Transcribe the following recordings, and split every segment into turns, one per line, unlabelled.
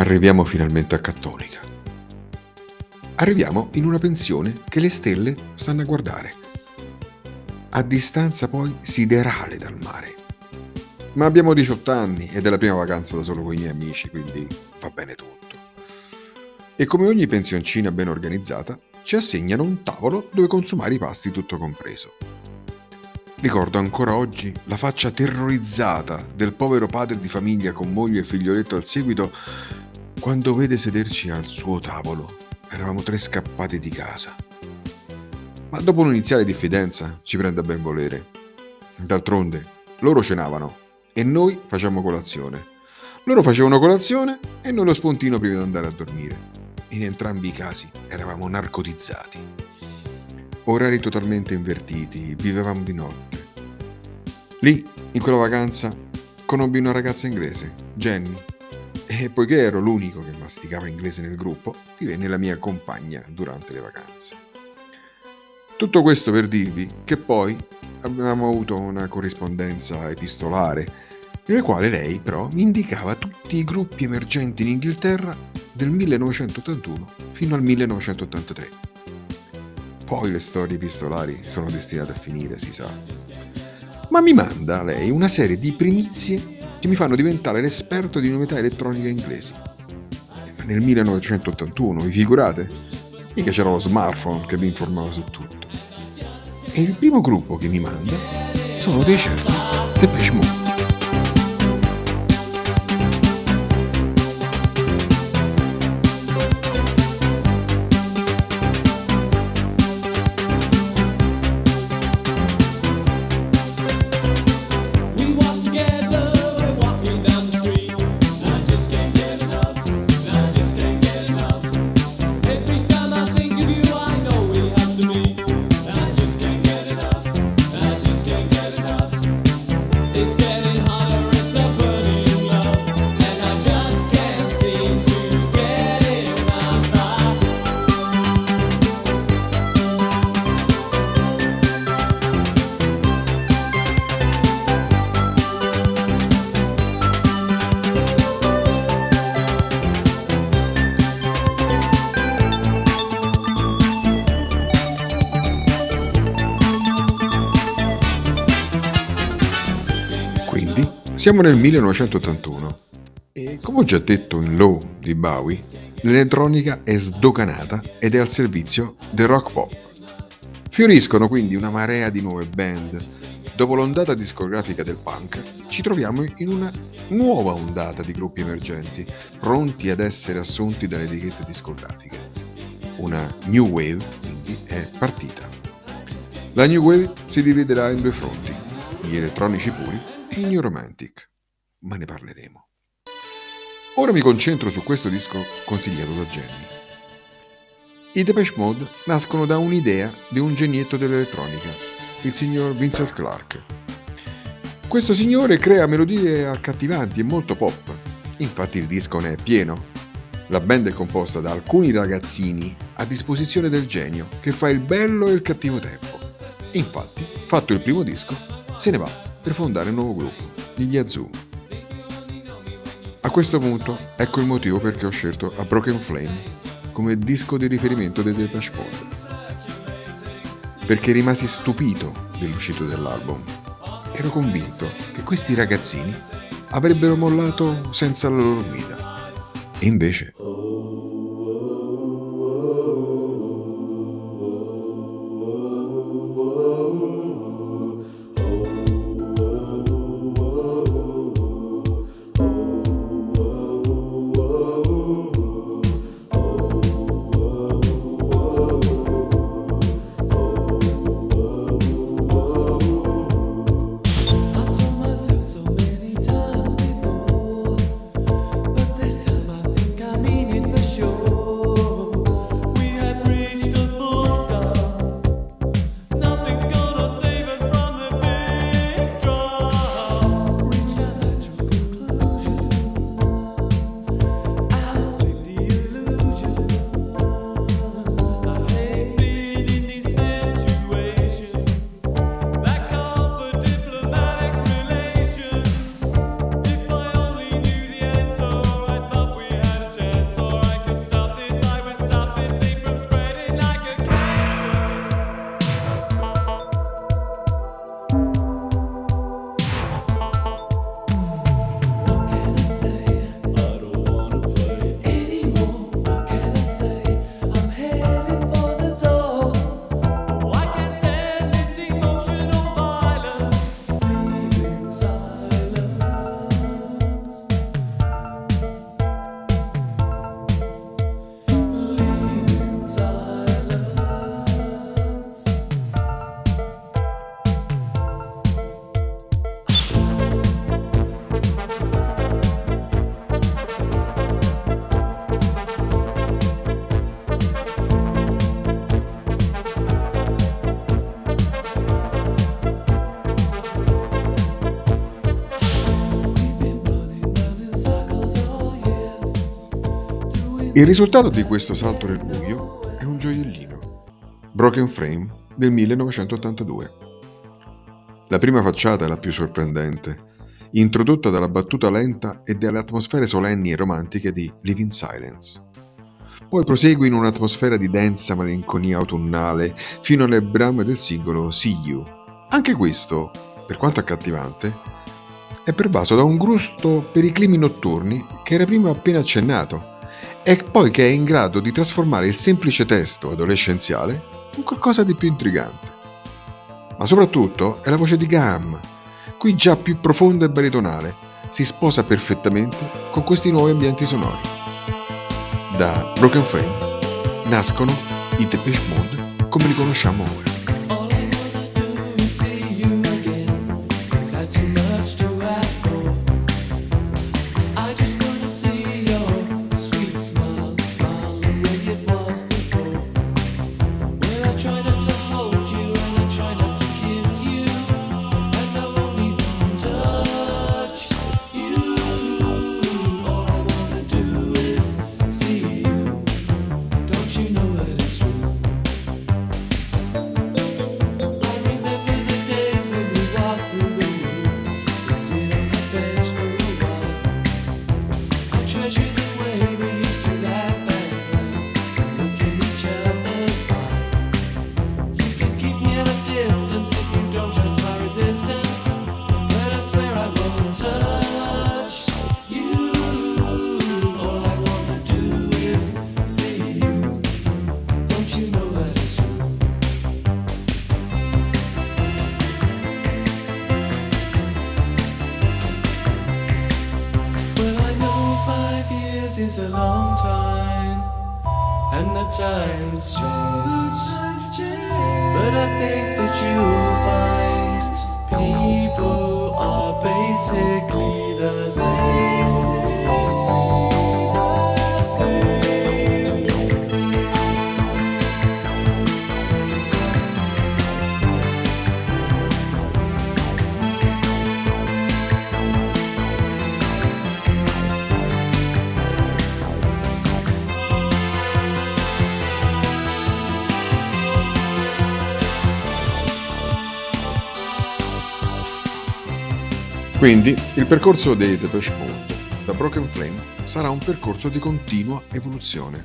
Arriviamo finalmente a Cattolica. Arriviamo in una pensione che le stelle stanno a guardare. A distanza poi siderale dal mare. Ma abbiamo 18 anni ed è la prima vacanza da solo con i miei amici, quindi va bene tutto. E come ogni pensioncina ben organizzata, ci assegnano un tavolo dove consumare i pasti tutto compreso. Ricordo ancora oggi la faccia terrorizzata del povero padre di famiglia con moglie e figlioletto al seguito quando vede sederci al suo tavolo Eravamo tre scappati di casa. Ma dopo un'iniziale diffidenza ci prende a ben volere. D'altronde, loro cenavano e noi facciamo colazione. Loro facevano colazione e noi lo spuntino prima di andare a dormire. In entrambi i casi eravamo narcotizzati. Orari totalmente invertiti, vivevamo di notte. Lì, in quella vacanza, conobbi una ragazza inglese, Jenny, e poiché ero l'unico che masticava inglese nel gruppo, divenne la mia compagna durante le vacanze. Tutto questo per dirvi che poi avevamo avuto una corrispondenza epistolare, nella quale lei però mi indicava tutti i gruppi emergenti in Inghilterra del 1981 fino al 1983. Poi le storie epistolari sono destinate a finire, si sa. Ma mi manda lei una serie di primizie che mi fanno diventare l'esperto di novità elettroniche inglesi. Nel 1981, vi figurate? Mica c'era lo smartphone che mi informava su tutto. E il primo gruppo che mi manda sono dei certi Depeche Mode. Siamo nel 1981 e come ho già detto in Low di Bowie, l'elettronica è sdoganata ed è al servizio del rock pop. Fioriscono quindi una marea di nuove band. Dopo l'ondata discografica del punk, ci troviamo in una nuova ondata di gruppi emergenti, pronti ad essere assunti dalle etichette discografiche. Una new wave quindi è partita. La new wave si dividerà in due fronti, gli elettronici puri e New Romantic, ma ne parleremo. Ora mi concentro su questo disco consigliato da Jenny. I Depeche Mode nascono da un'idea di un genietto dell'elettronica, il signor Vincent Clark. Questo signore crea melodie accattivanti e molto pop, infatti il disco ne è pieno. La band è composta da alcuni ragazzini a disposizione del genio che fa il bello e il cattivo tempo. Infatti, fatto il primo disco, se ne va per fondare un nuovo gruppo, gli Yazoo. A questo punto ecco il motivo perché ho scelto A Broken Flame come disco di riferimento dei Depeche Mode. Perché rimasi stupito dell'uscito dell'album. Ero convinto che questi ragazzini avrebbero mollato senza la loro guida. E invece Il risultato di questo salto nel buio è un gioiellino, Broken Frame del 1982. La prima facciata è la più sorprendente, introdotta dalla battuta lenta e dalle atmosfere solenni e romantiche di Living Silence. Poi prosegue in un'atmosfera di densa malinconia autunnale fino alle brame del singolo See You. Anche questo, per quanto accattivante, è pervaso da un gusto per i climi notturni che era prima appena accennato e poi che è in grado di trasformare il semplice testo adolescenziale in qualcosa di più intrigante. Ma soprattutto è la voce di Gam, qui già più profonda e baritonale, si sposa perfettamente con questi nuovi ambienti sonori. Da Broken Frame nascono i Depeche Mode come li conosciamo ora. Is a long time, and the times change. But I think that you'll find people are basically the same. Quindi il percorso dei Depeche Mode da Broken Flame sarà un percorso di continua evoluzione,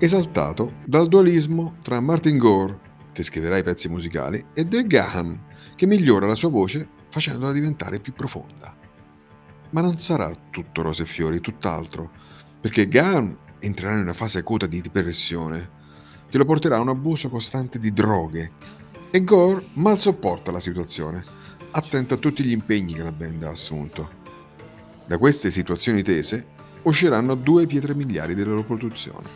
esaltato dal dualismo tra Martin Gore, che scriverà i pezzi musicali, e Dave Gahan, che migliora la sua voce facendola diventare più profonda. Ma non sarà tutto rose e fiori, tutt'altro, perché Gahan entrerà in una fase acuta di depressione, che lo porterà a un abuso costante di droghe, e Gore mal sopporta la situazione attento a tutti gli impegni che la band ha assunto. Da queste situazioni tese usciranno due pietre miliari della loro produzione,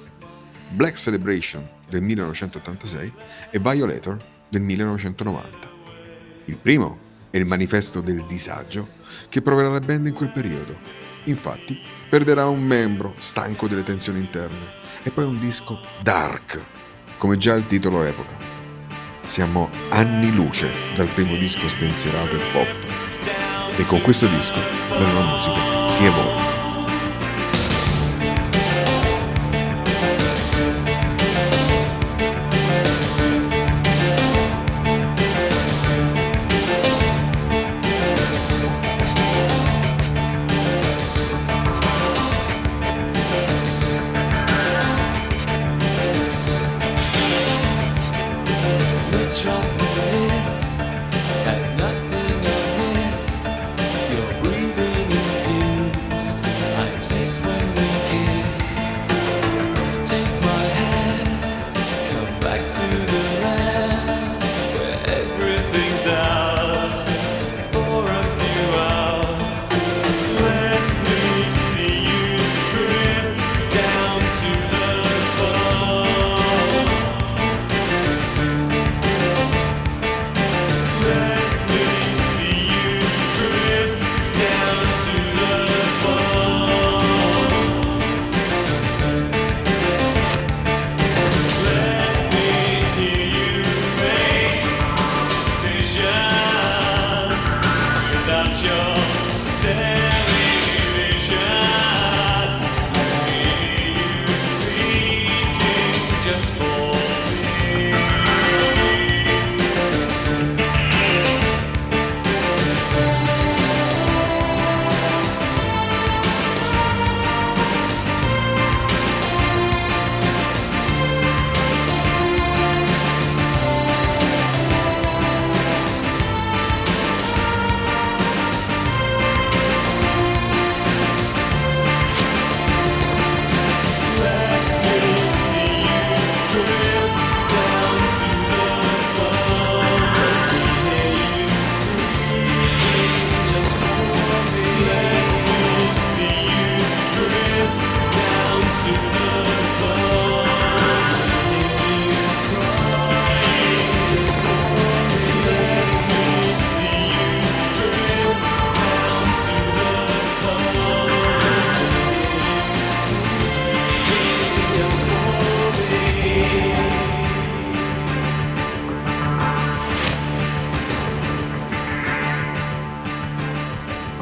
Black Celebration del 1986 e Violator del 1990. Il primo è il manifesto del disagio che proverà la band in quel periodo. Infatti, perderà un membro stanco delle tensioni interne e poi un disco dark, come già il titolo epoca. Siamo anni luce dal primo disco spensierato e pop e con questo disco la nuova musica si evolve.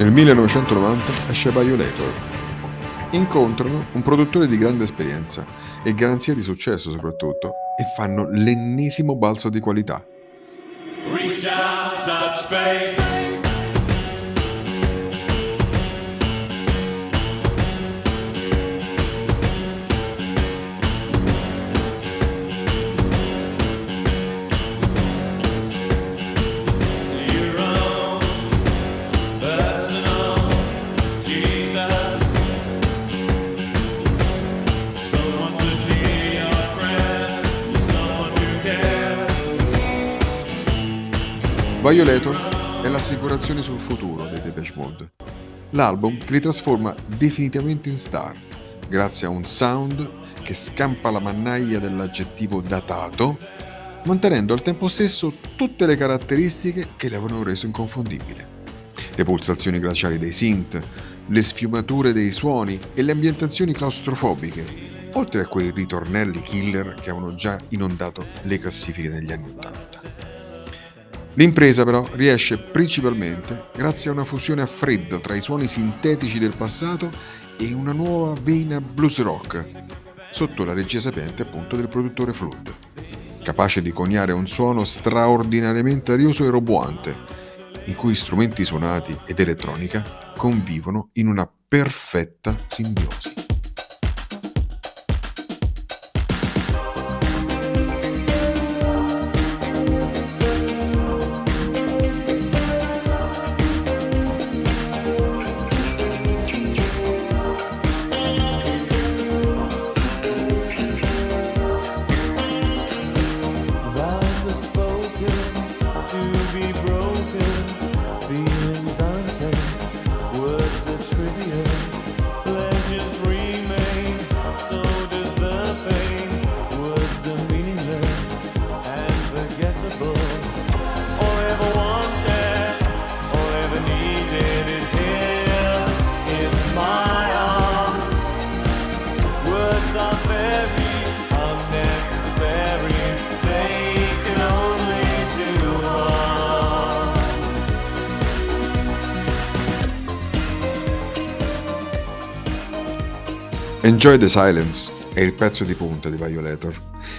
Nel 1990 esce Violator. Incontrano un produttore di grande esperienza e garanzia di successo soprattutto e fanno l'ennesimo balzo di qualità. Reach out, touch faith. Violator è l'assicurazione sul futuro dei Depeche Mode. L'album che li trasforma definitivamente in star, grazie a un sound che scampa la mannaia dell'aggettivo datato, mantenendo al tempo stesso tutte le caratteristiche che le avevano reso inconfondibile. Le pulsazioni glaciali dei synth, le sfumature dei suoni e le ambientazioni claustrofobiche, oltre a quei ritornelli killer che avevano già inondato le classifiche negli anni Ottanta. L'impresa però riesce principalmente grazie a una fusione a freddo tra i suoni sintetici del passato e una nuova vena blues rock, sotto la regia sapiente appunto del produttore Flood, capace di coniare un suono straordinariamente arioso e roboante, in cui strumenti suonati ed elettronica convivono in una perfetta simbiosi. Enjoy the Silence è il pezzo di punta di Violator.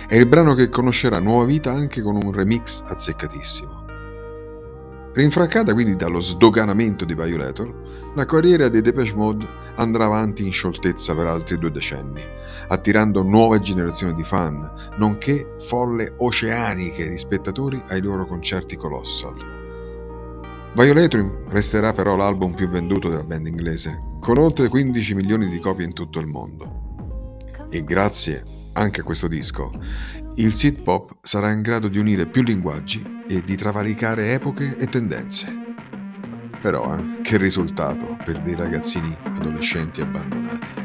È il brano che conoscerà nuova vita anche con un remix azzeccatissimo. Rinfrancata quindi dallo sdoganamento di Violator, la carriera dei Depeche Mode andrà avanti in scioltezza per altri due decenni, attirando nuove generazioni di fan, nonché folle oceaniche di spettatori ai loro concerti colossal. Violator resterà però l'album più venduto della band inglese, con oltre 15 milioni di copie in tutto il mondo. E grazie anche a questo disco, il synth pop sarà in grado di unire più linguaggi e di travalicare epoche e tendenze. Però, eh, che risultato per dei ragazzini adolescenti abbandonati.